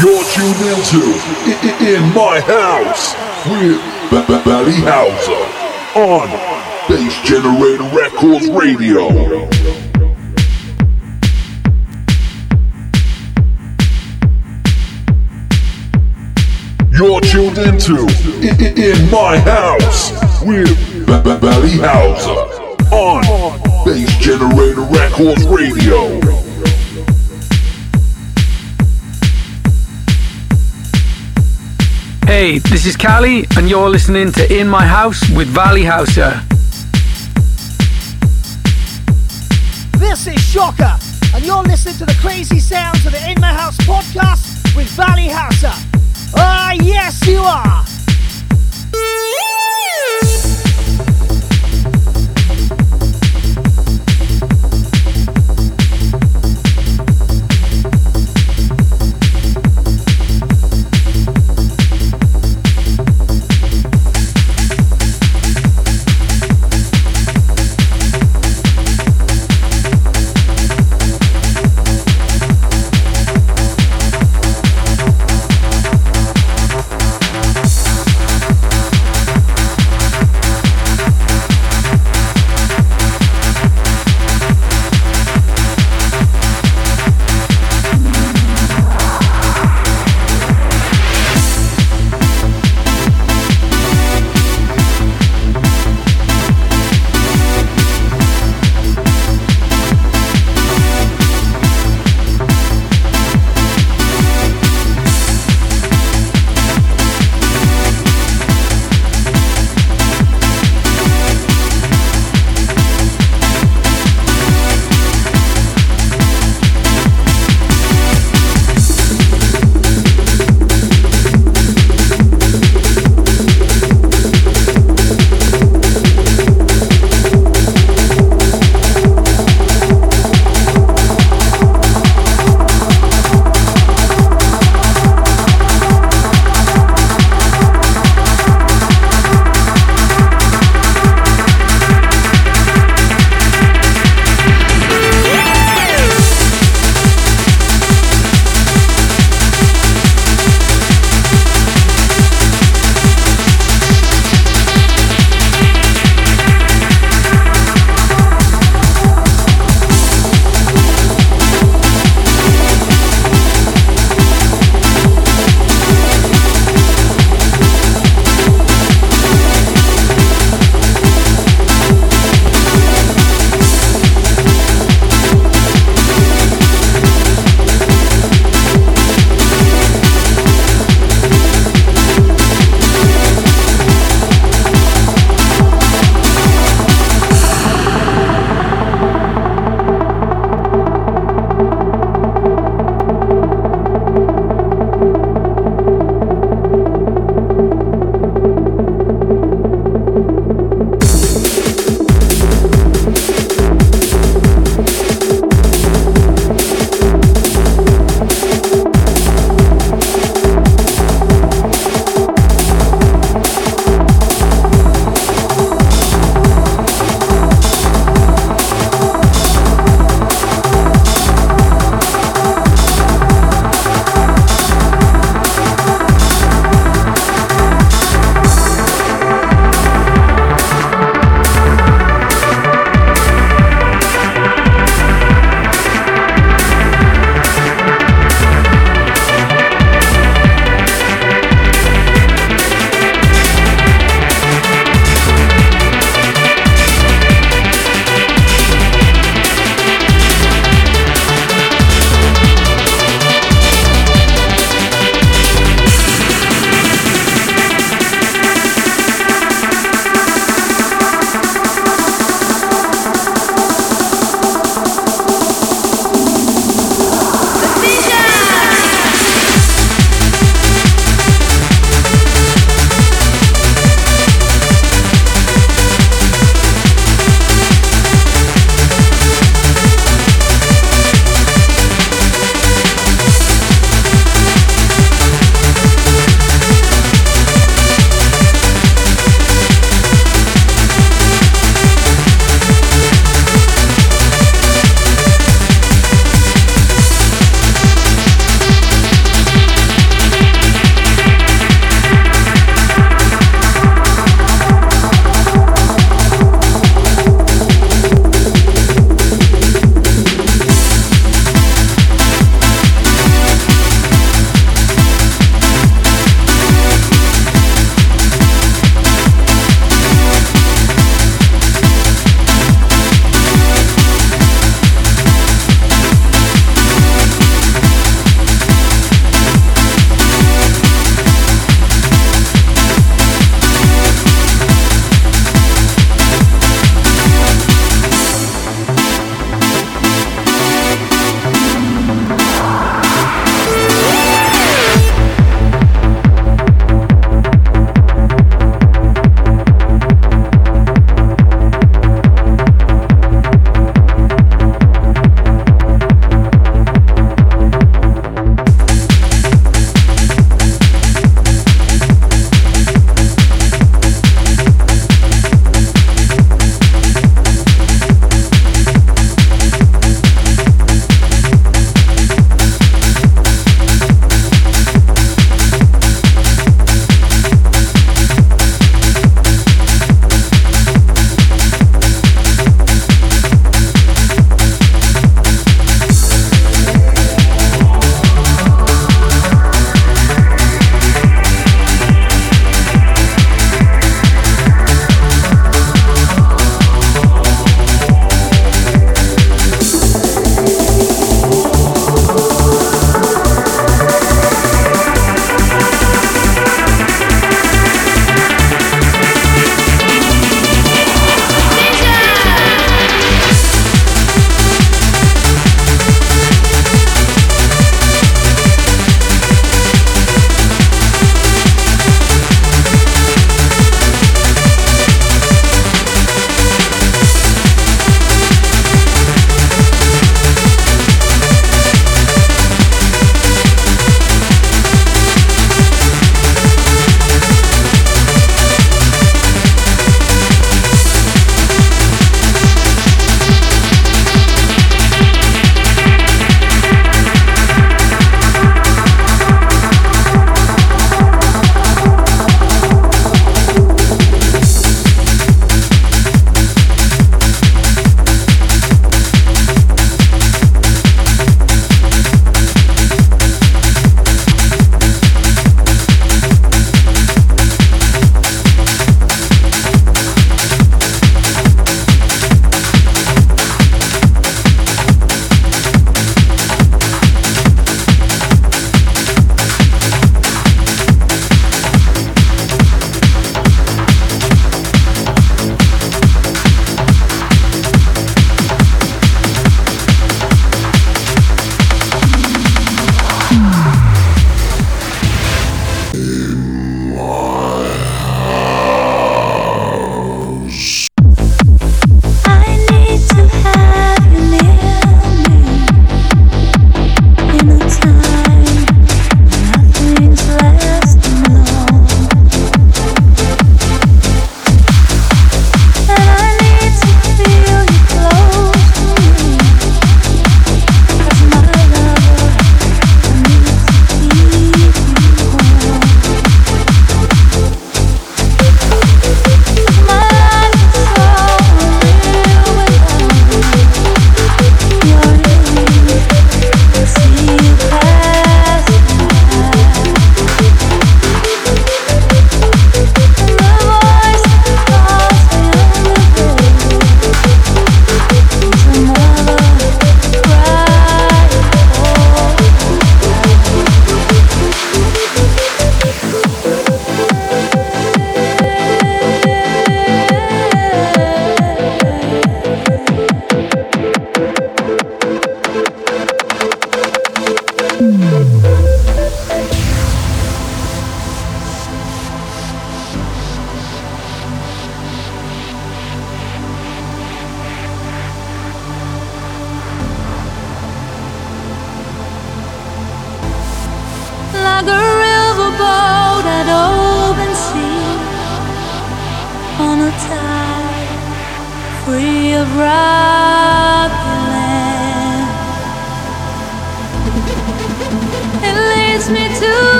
You're tuned into In My House with B- B- Valley Houser on Bass Generator Records Radio. You're tuned into In My House with B- B- Valley Houser on Bass Generator Records Radio. Hey, this is Callie, and you're listening to In My House with Valley Houser. This is Shocker, and you're listening to the crazy sounds of the In My House podcast with Valley Houser. Ah, yes, you are.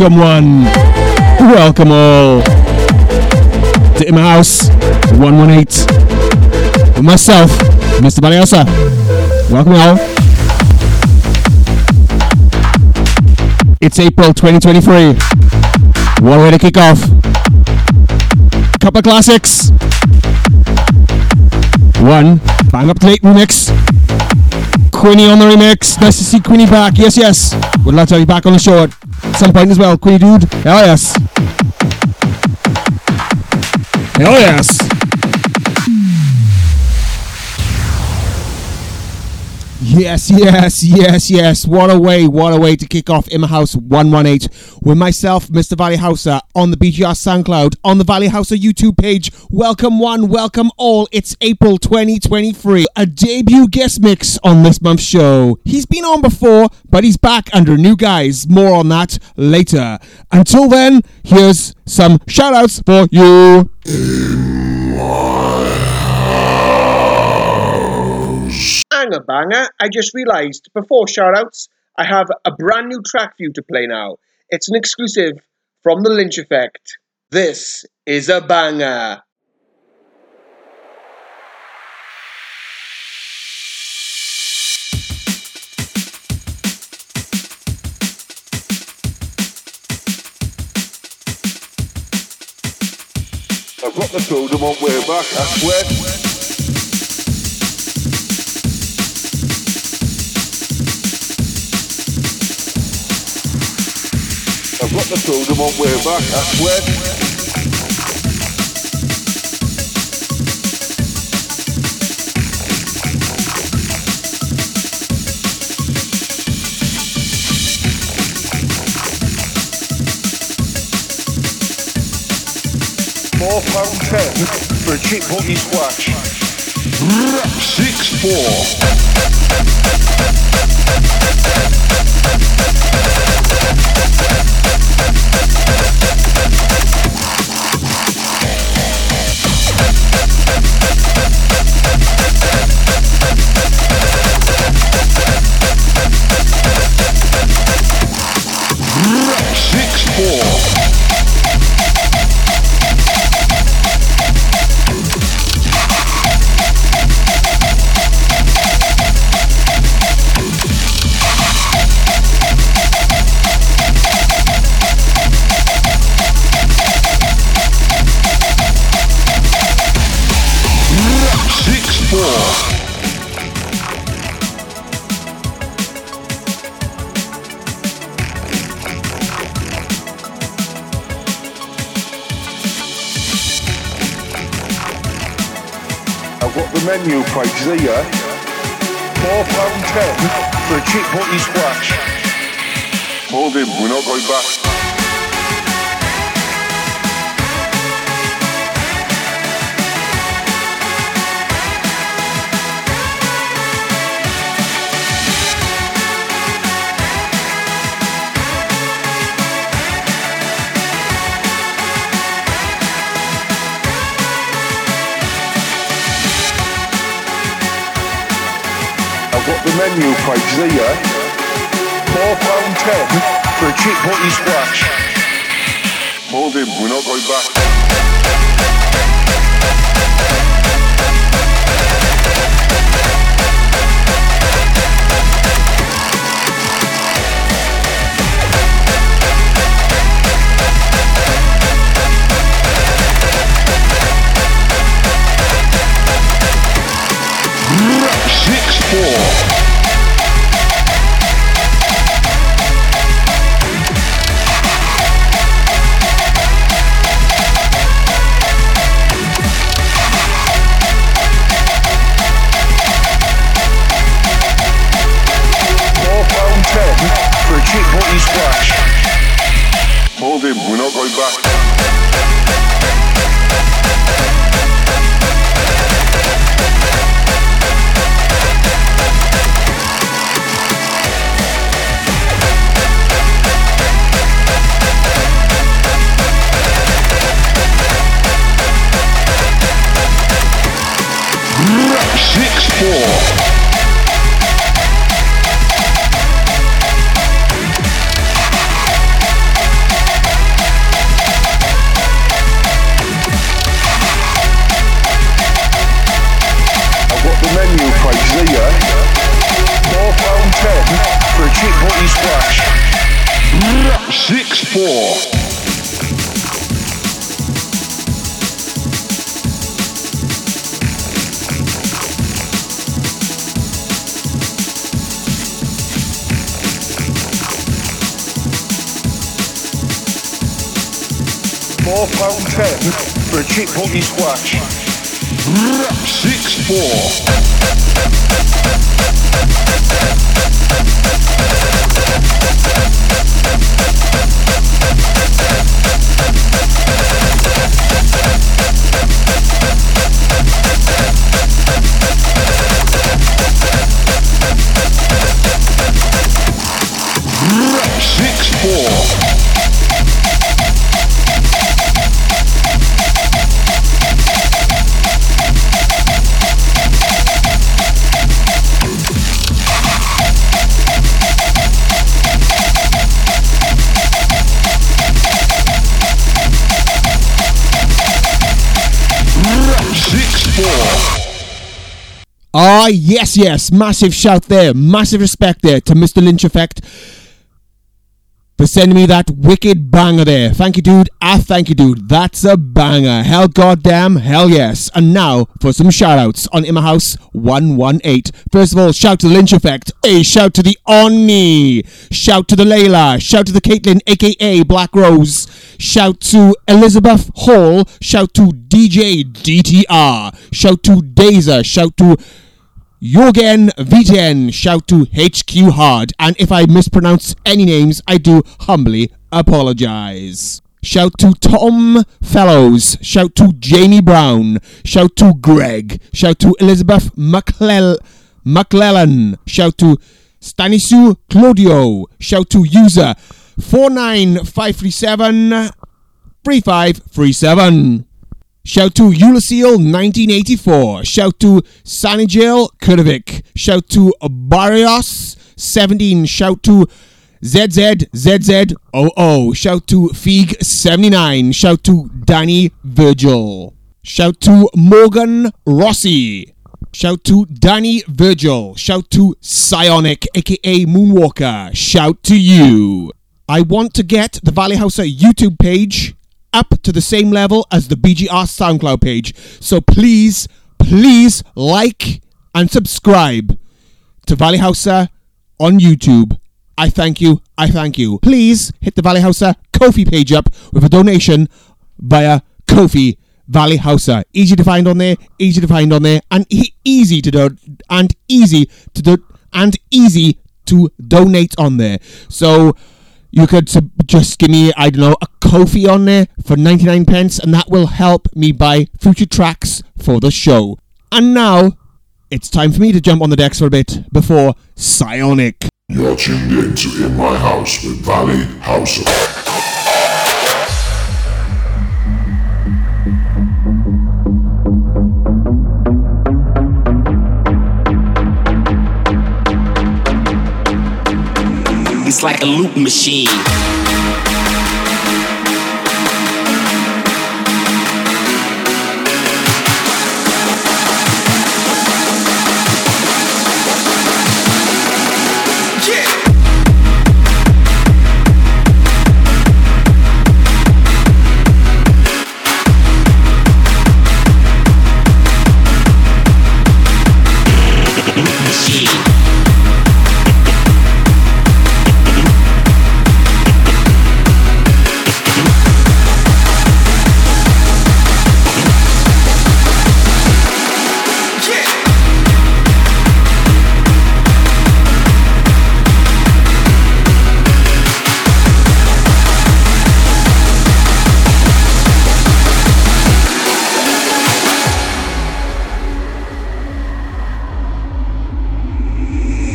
Welcome one. Welcome all. To In My House 118. With myself, Mr. Valley Houser. Welcome all. It's April 2023. One way to kick off. Couple of classics. One, Bang Up Late remix. Quinny on the remix. Nice to see Quinny back. Yes, yes. Would love to have you back on the show some point as well. Queenie Dude. Hell yes. Hell yes. Yes, yes, yes, yes. What a way, what a way to kick off My House 118 with myself, Mr. Valley Houser, on the BGR SoundCloud, on the Valley Houser YouTube page. Welcome one, welcome all. It's April 2023. A debut guest mix on this month's show. He's been on before, but he's back under new guys. More on that later. Until then, here's some shout outs for you. Banger banger, I just realised before shoutouts, I have a brand new track for you to play now. It's an exclusive from the Lynch Effect. This is a banger. I've got the totem on way back, I swear. I've got the totem on way back, I swear. Four pound ten for a chip butty splash. Six four. Ah, yes, yes. Massive shout there. Massive respect there to Mr. Lynch Effect for sending me that wicked banger there. Thank you, dude. Ah, thank you, dude. That's a banger. Hell goddamn, hell yes. And now for some shout outs on In My House 118. First of all, shout to the Lynch Effect. A shout to the Oni. Shout to the Layla. Shout to the Caitlin, aka Black Rose. Shout to Elizabeth Hall. Shout to DJ DTR. Shout to Daza. Shout to Jorgen Viten, shout to HQ Hard, and if I mispronounce any names, I do humbly apologize. Shout to Tom Fellows, shout to Jamie Brown, shout to Greg, shout to Elizabeth McClel- McClellan, shout to Stanisu Claudio, shout to user 49537 3537. Shout to Ulyseel 1984. Shout to Sanigel Kurvik. Shout to Barrios 17. Shout to ZZZZOO. Shout to Feig 79. Shout to Danny Virgil. Shout to Morgan Rossi. Shout to Danny Virgil. Shout to Sionic, aka Moonwalker. Shout to you. I want to get the Valley Houser YouTube page up to the same level as the BGR SoundCloud page. So please, please like and subscribe to Valley Houser on YouTube. I thank you. I thank you. Please hit the Valley Houser Ko-fi page up with a donation via Ko-fi Valley Houser. Easy to find on there, easy to find on there, and e- easy to do, and easy to do, and easy to donate on there. So you could sub- just give me, I don't know, a Ko-fi on there for 99 pence, and that will help me buy future tracks for the show. And now, it's time for me to jump on the decks for a bit before Sionic. You're tuned in to In My House with Valley Houser. It's like a loop machine.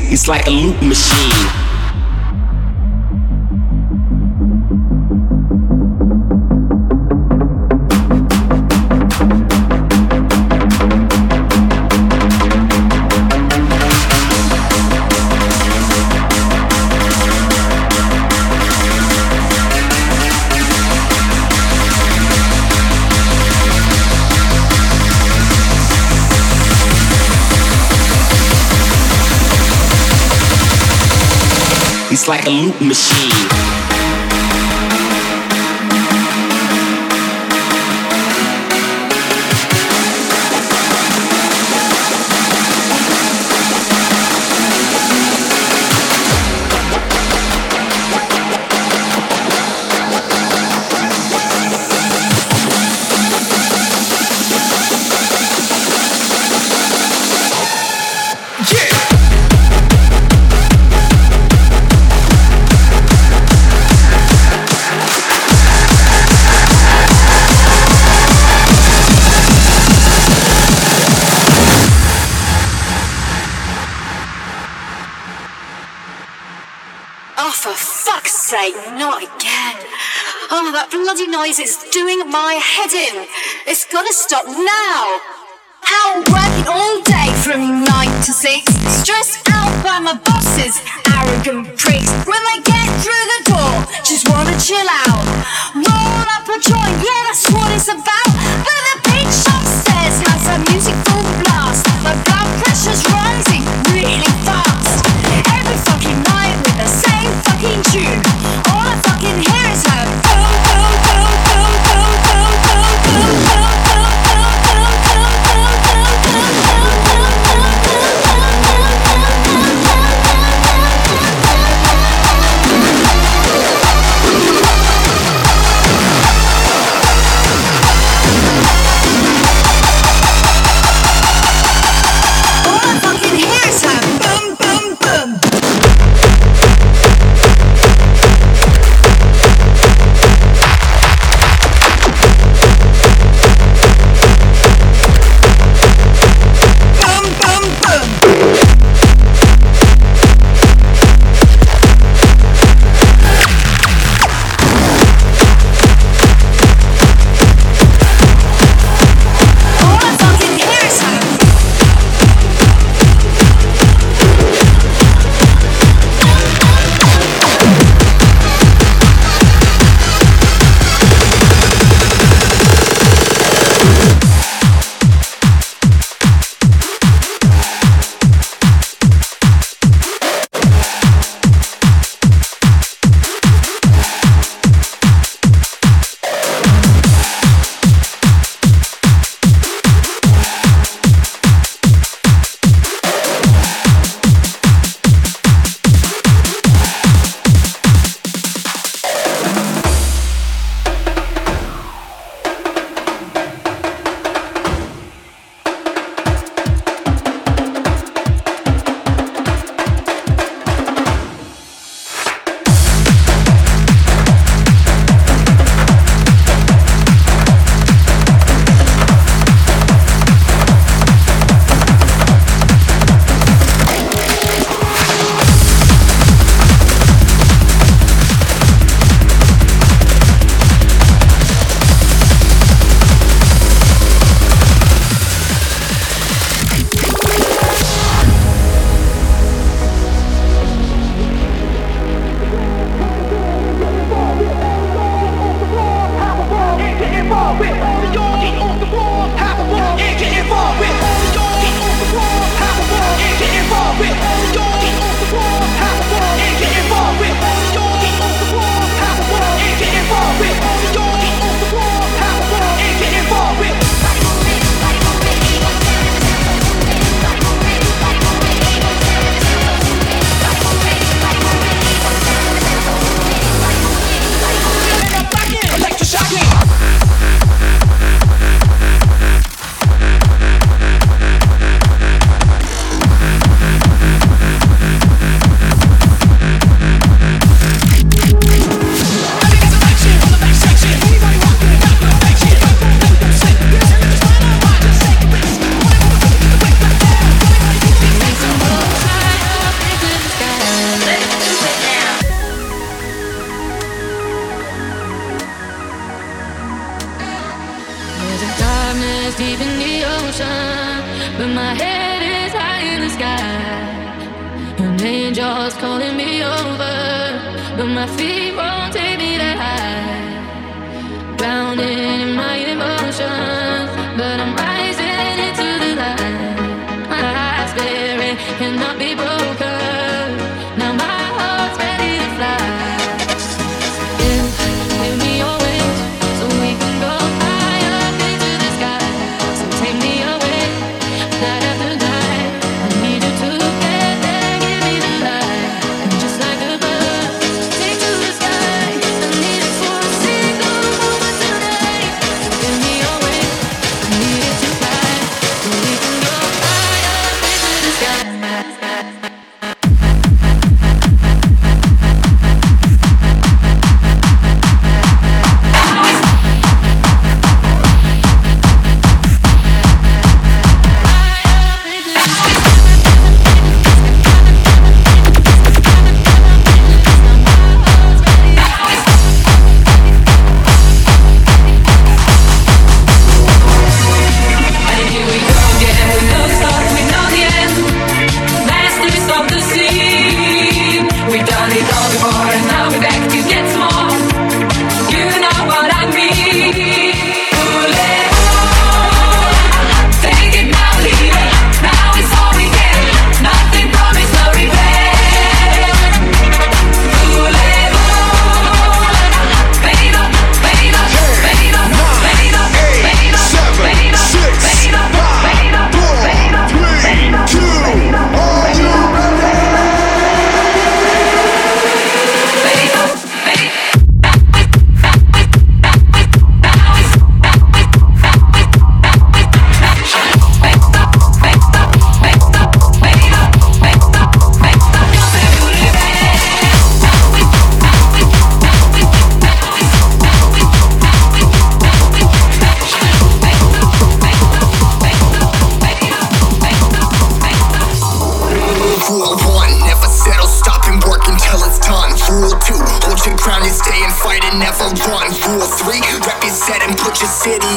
It's like a loop machine. Like a loop machine. Doing my head in. It's gotta stop now. Out working all day from nine to six. Stressed out by my bosses, arrogant pricks. When they get through the door, just wanna chill out.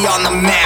On the map.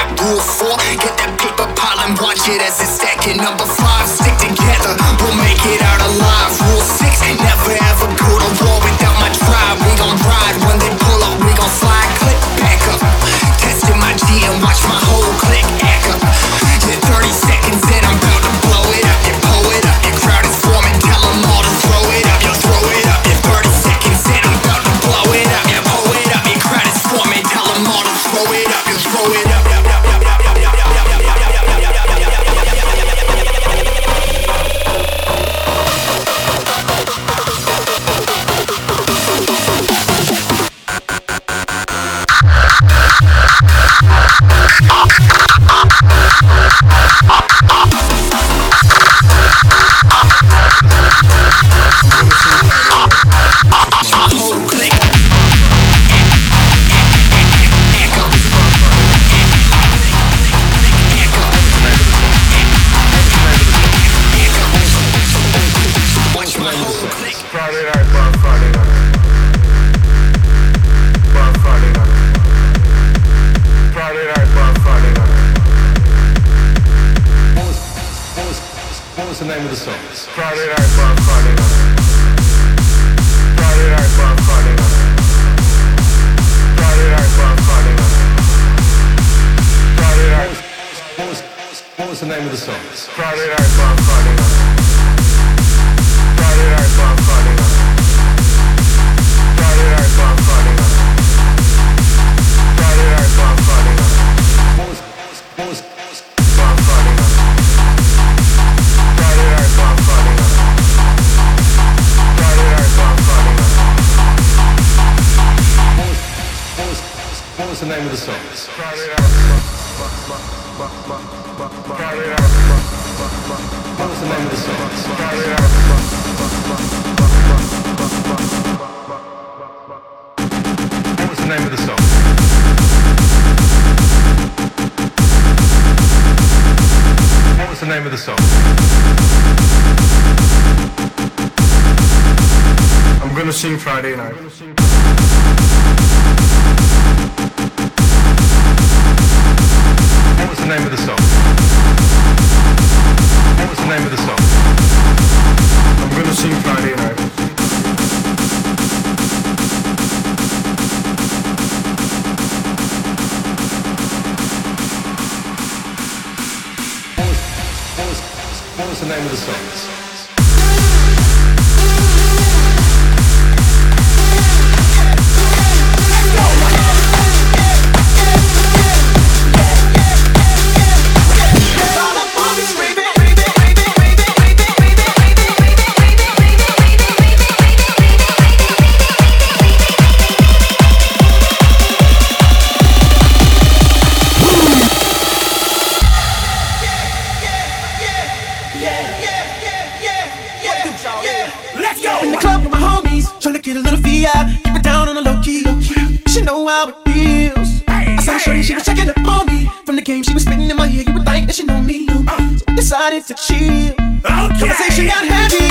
game. She was spitting in my ear, you would think that she know me. So decided to chill. Okay. Conversation got heavy.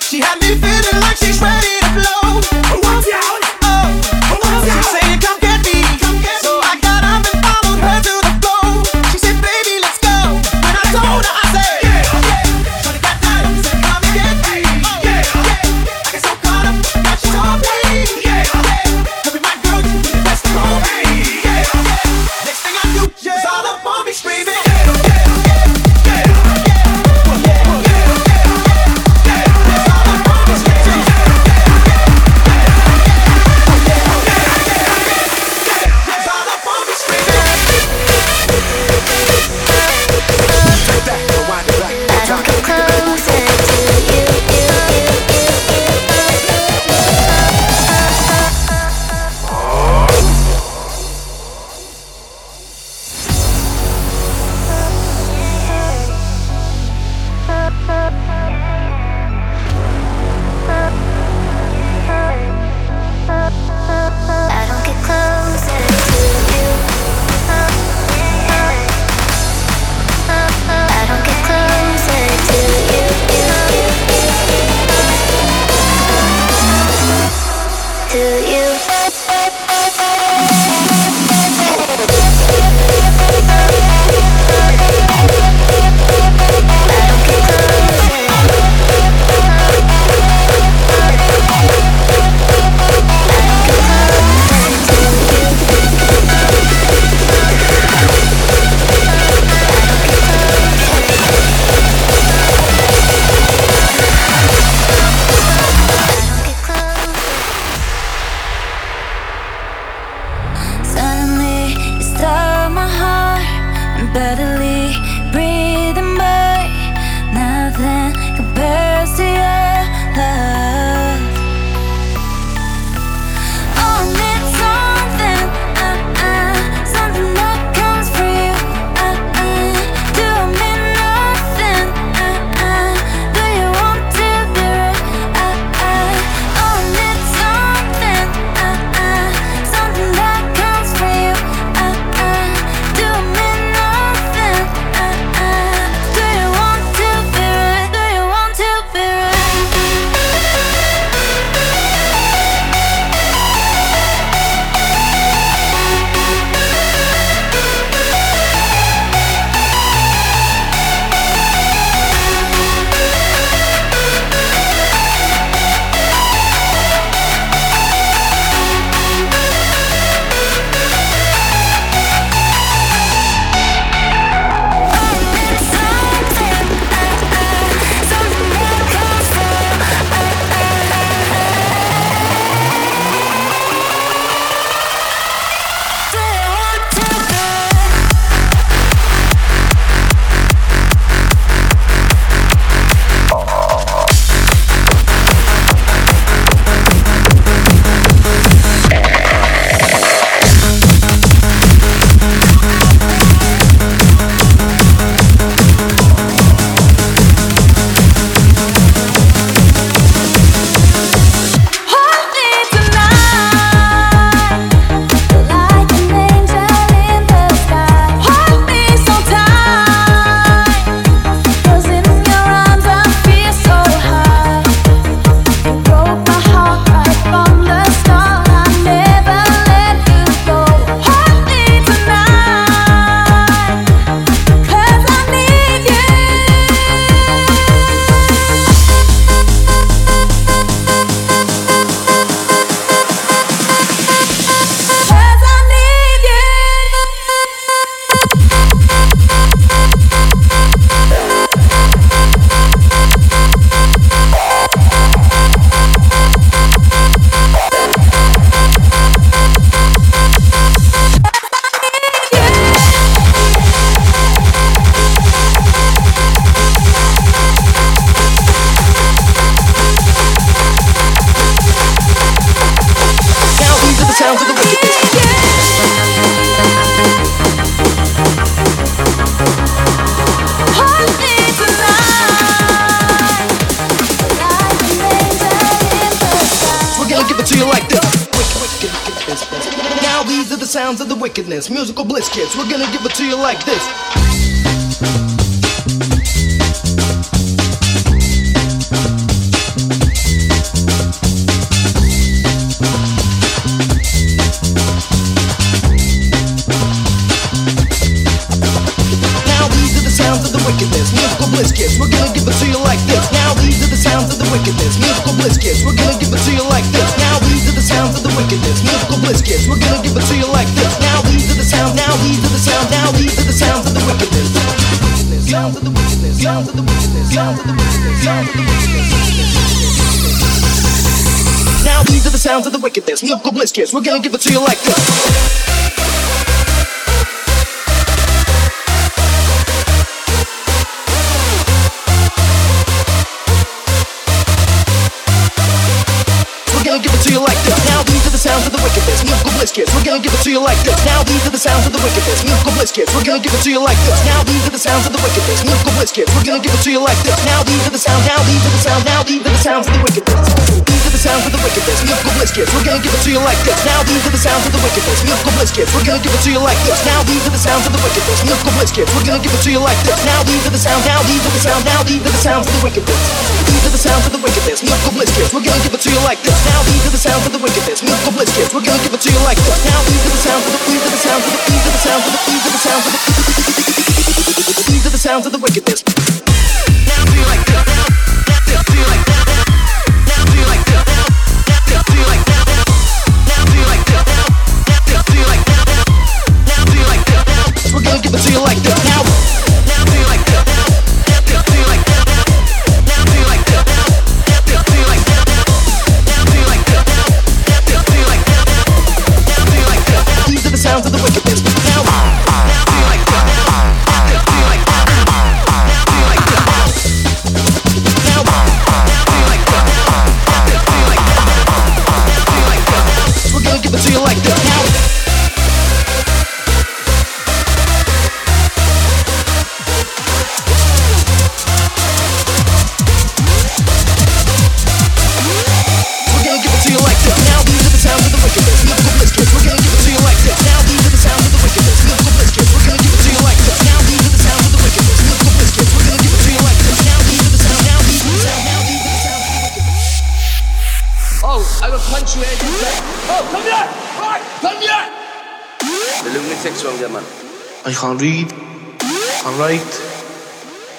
She had me feeling like she's ready to blow. Musical bliss kids. We're gonna give it to you like this. Sounds of the wickedness. Musical bliss kids. We're gonna give it to you like this. Sounds of the wickedness. Musical bliss kids. We're gonna give it to you like this. Now these are the sounds of the wickedness. Musical bliss kids. We're gonna give it to you like this. Now these are the sounds of the wickedness. Musical bliss kids. We're gonna give it to you like this. Now these are the sounds. Now these are the sounds. Now these are the sounds of the wickedness. The sounds of the wickedness. Musical bliss kids. We're gonna give it to you like this. Now these are the sounds of the wickedness. Musical bliss kids. We're gonna give it to you like this. Now these are the sounds of the wickedness. Musical bliss kids. We're gonna give it to you like this. Now these are the sounds. Now these are the sounds. Now these are the sounds of the wickedness. These are the sounds of the wickedness. Musical bliss kids. We're gonna give it to you like this. Now these are the sounds of the wickedness. Musical bliss kids. We're gonna give it to you like this. Now these are the sounds of the. These are the sounds of the. These are the sounds of the. These are the sounds of the. These are the sounds of the wickedness.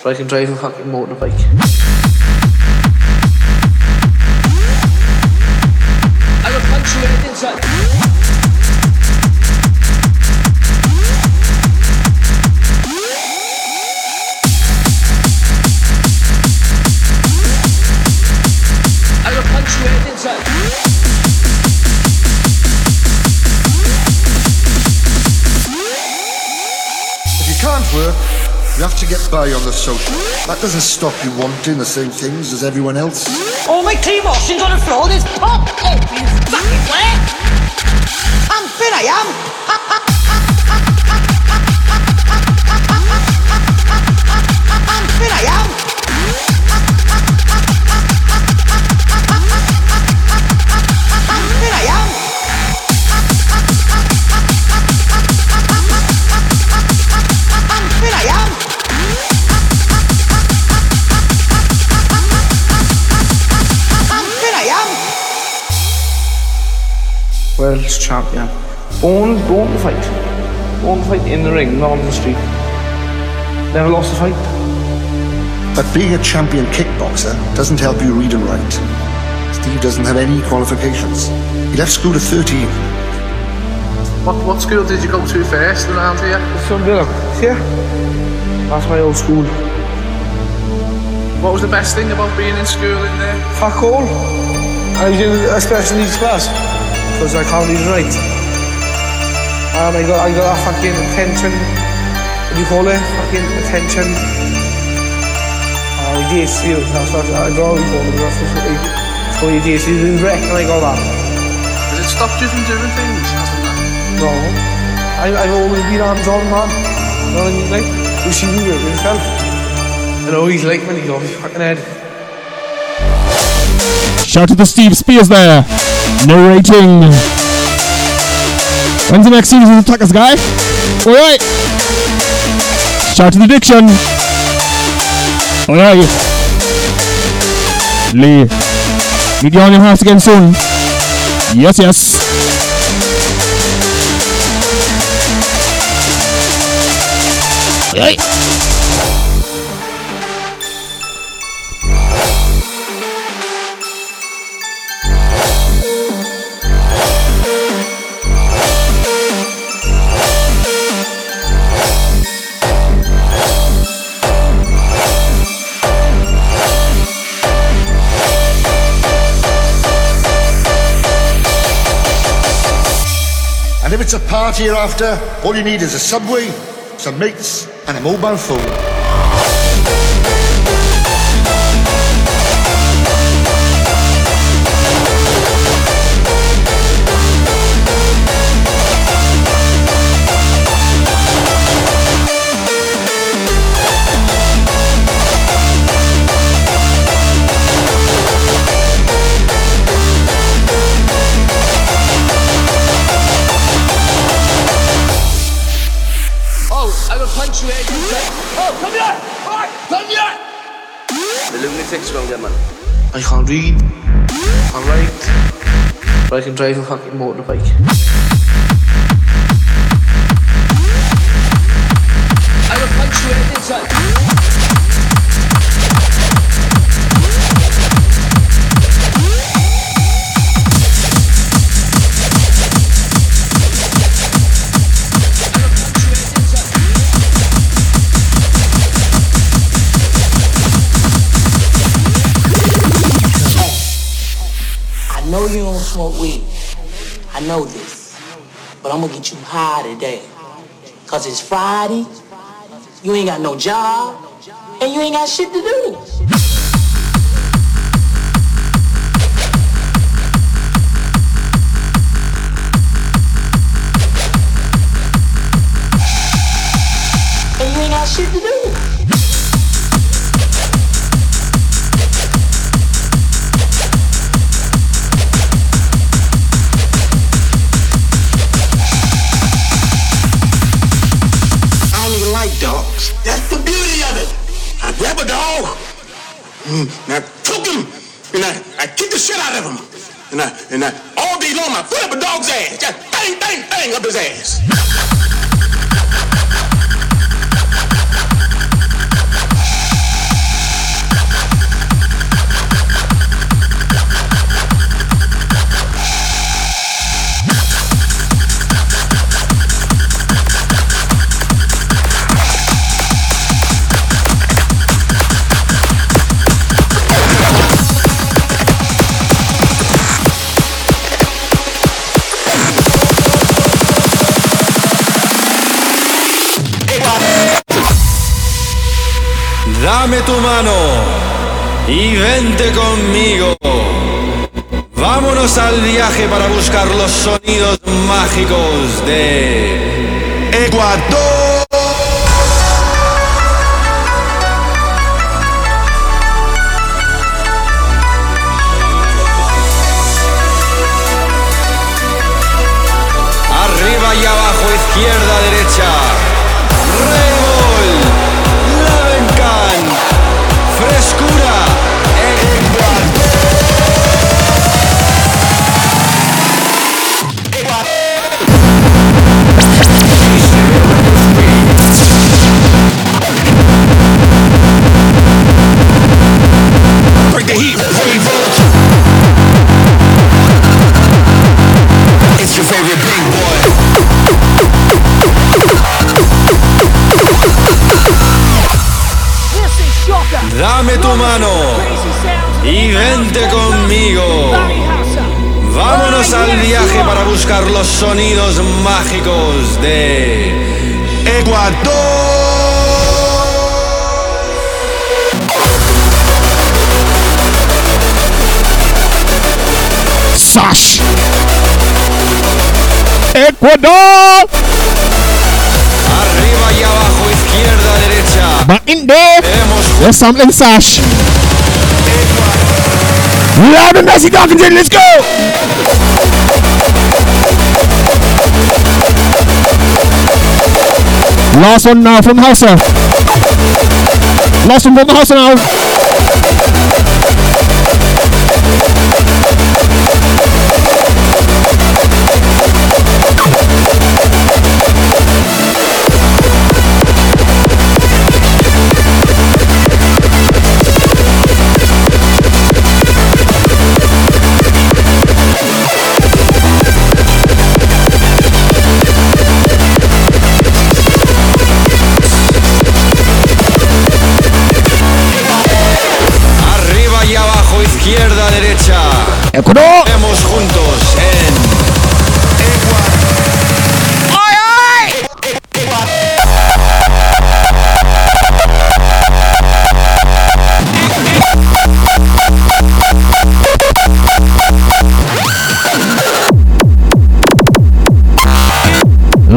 But I can drive a fucking motorbike. On the social. That doesn't stop you wanting the same things as everyone else. All my clean washing's on the floor. There's hot. Oh, you fucking wet. I'm fit, I am. I'm fit, I am. World champion. Born, born to fight. Born to fight in the ring, not on the street. Never lost a fight. But being a champion kickboxer doesn't help you read and write. Steve doesn't have any qualifications. He left school at 13. What, what school did you go to first around here? Sunderland. Yeah. That's my old school. What was the best thing about being in school in there? Fuck all. I was in a special needs class because I can't read and write. And I got I got a fucking attention. What do you call it? Fucking attention. Uh, oh, ADHD. That's what I don't know what you call it. That's what it- it's called ADHD. It's wreck and I got that. Is it it stopped you from doing things? No. I, I've always been hands on, man. You know what I mean? Like, you see me with himself. I know he's like when he's off his fucking head. Shout to the Steve Spears there. Narrating. When's the next season of the Tucker's Guy? Alright. Shout to the Diction. Alright. Lee. Meet you on your house again soon. Yes, yes. Alright. If it's a party you're after, all you need is a subway, some mates, and a mobile phone. I can't read. Can't write. But I can drive a fucking motorbike. Smoke weed. I know this. But I'm gonna get you high today. Cause it's Friday, you ain't got no job, and you ain't got shit to do. And I took him, and I, I kick the shit out of him. And I, and I, all day long, I foot up a dog's ass. Just bang, bang, bang up his ass. Dame tu mano y vente conmigo. Vámonos al viaje para buscar los sonidos mágicos de Ecuador. Dame tu mano y vente conmigo. Vámonos al viaje para buscar los sonidos mágicos de Ecuador. Sash. Ecuador. Back in there. There's something sash. Loud and nasty talking to let's go. Last one now from Houser. Last one from the Houser now.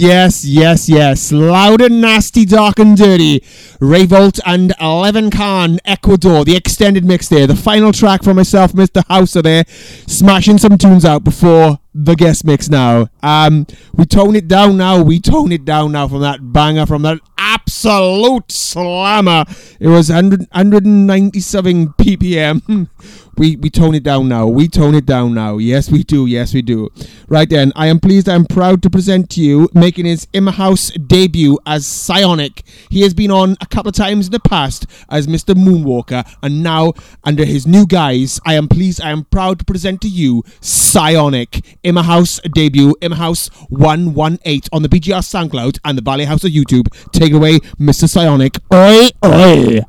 yes, yes, yes. Loud and nasty, dark and dirty. Rayvolt and Levenkhan, Ecuador. The extended mix there. The final track for myself, Mr. Houser there. Smashing some tunes out before the guest mix now. Um, we tone it down now. We tone it down now from that banger, from that absolute slammer. It was 100, 197 BPM. we we tone it down now. We tone it down now. Yes, we do. Yes, we do. Right then, I am pleased. I am proud to present to you, making his in house debut as Sionic. He has been on a couple of times in the past as Mr. Moonwalker, and now under his new guise, I am pleased. I am proud to present to you Sionic. In house debut, in house 118 on the BGR SoundCloud and the Valley Houser YouTube. Take away, Mr. Sionic. Oi, oi.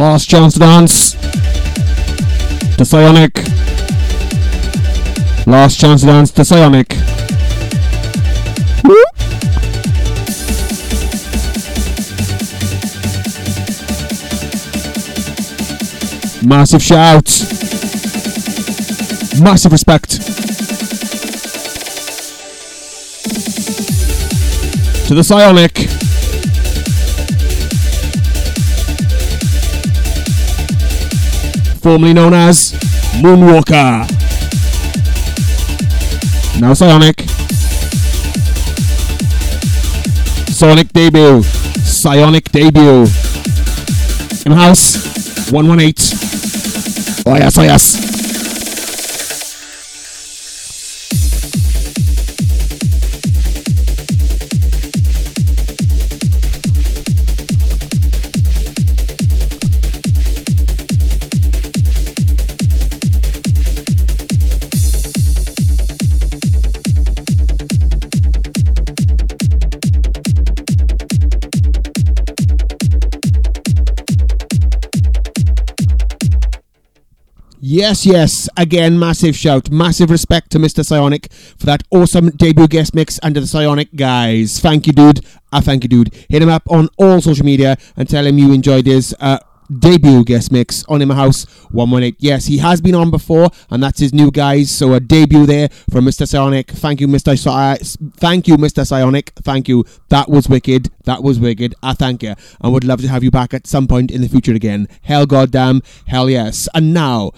Last chance to dance. To Sionic. Last chance to dance to Sionic. Massive shout. Massive respect. To the Sionic. Formerly known as Moonwalker. Now Sionic. Sonic debut. Sionic debut. In house 118. Oh yes, oh yes. Yes, yes. Again, massive shout. Massive respect to Mr. Sionic for that awesome debut guest mix under the Sionic guise. Thank you, dude. I thank you, dude. Hit him up on all social media and tell him you enjoyed his uh, debut guest mix on My House 118. Yes, he has been on before, and that's his new guise. So a debut there from Mr. Sionic. Thank you, Mr. Psi- thank you, Mr. Sionic. Thank you. That was wicked. That was wicked. I thank you. And would love to have you back at some point in the future again. Hell goddamn. Hell yes. And now.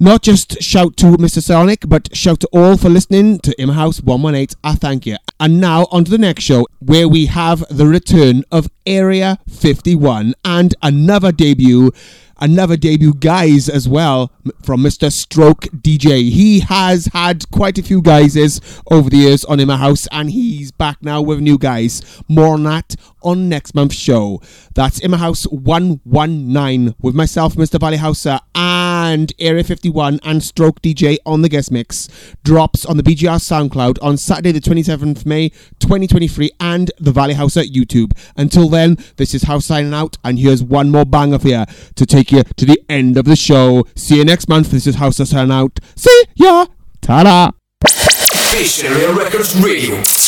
Not just shout to Mr. Sonic, but shout to all for listening to Im House 118. I thank you. And now on to the next show, where we have the return of Area 51 and another debut. Another debut, guys, as well from Mr. Stroke DJ. He has had quite a few guises over the years on In House, and he's back now with new guise. More on that on next month's show. That's My House 119 with myself, Mr. Valley Houser, and Area 51 and Stroke DJ on the guest mix. Drops on the BGR SoundCloud on Saturday, the 27th May 2023, and the Valley Houser YouTube. Until then, this is House signing out, and here's one more banger for you to take you to the end of the show. See you next month. This is House signing out. See ya. Ta-da. Base Area Records Radio.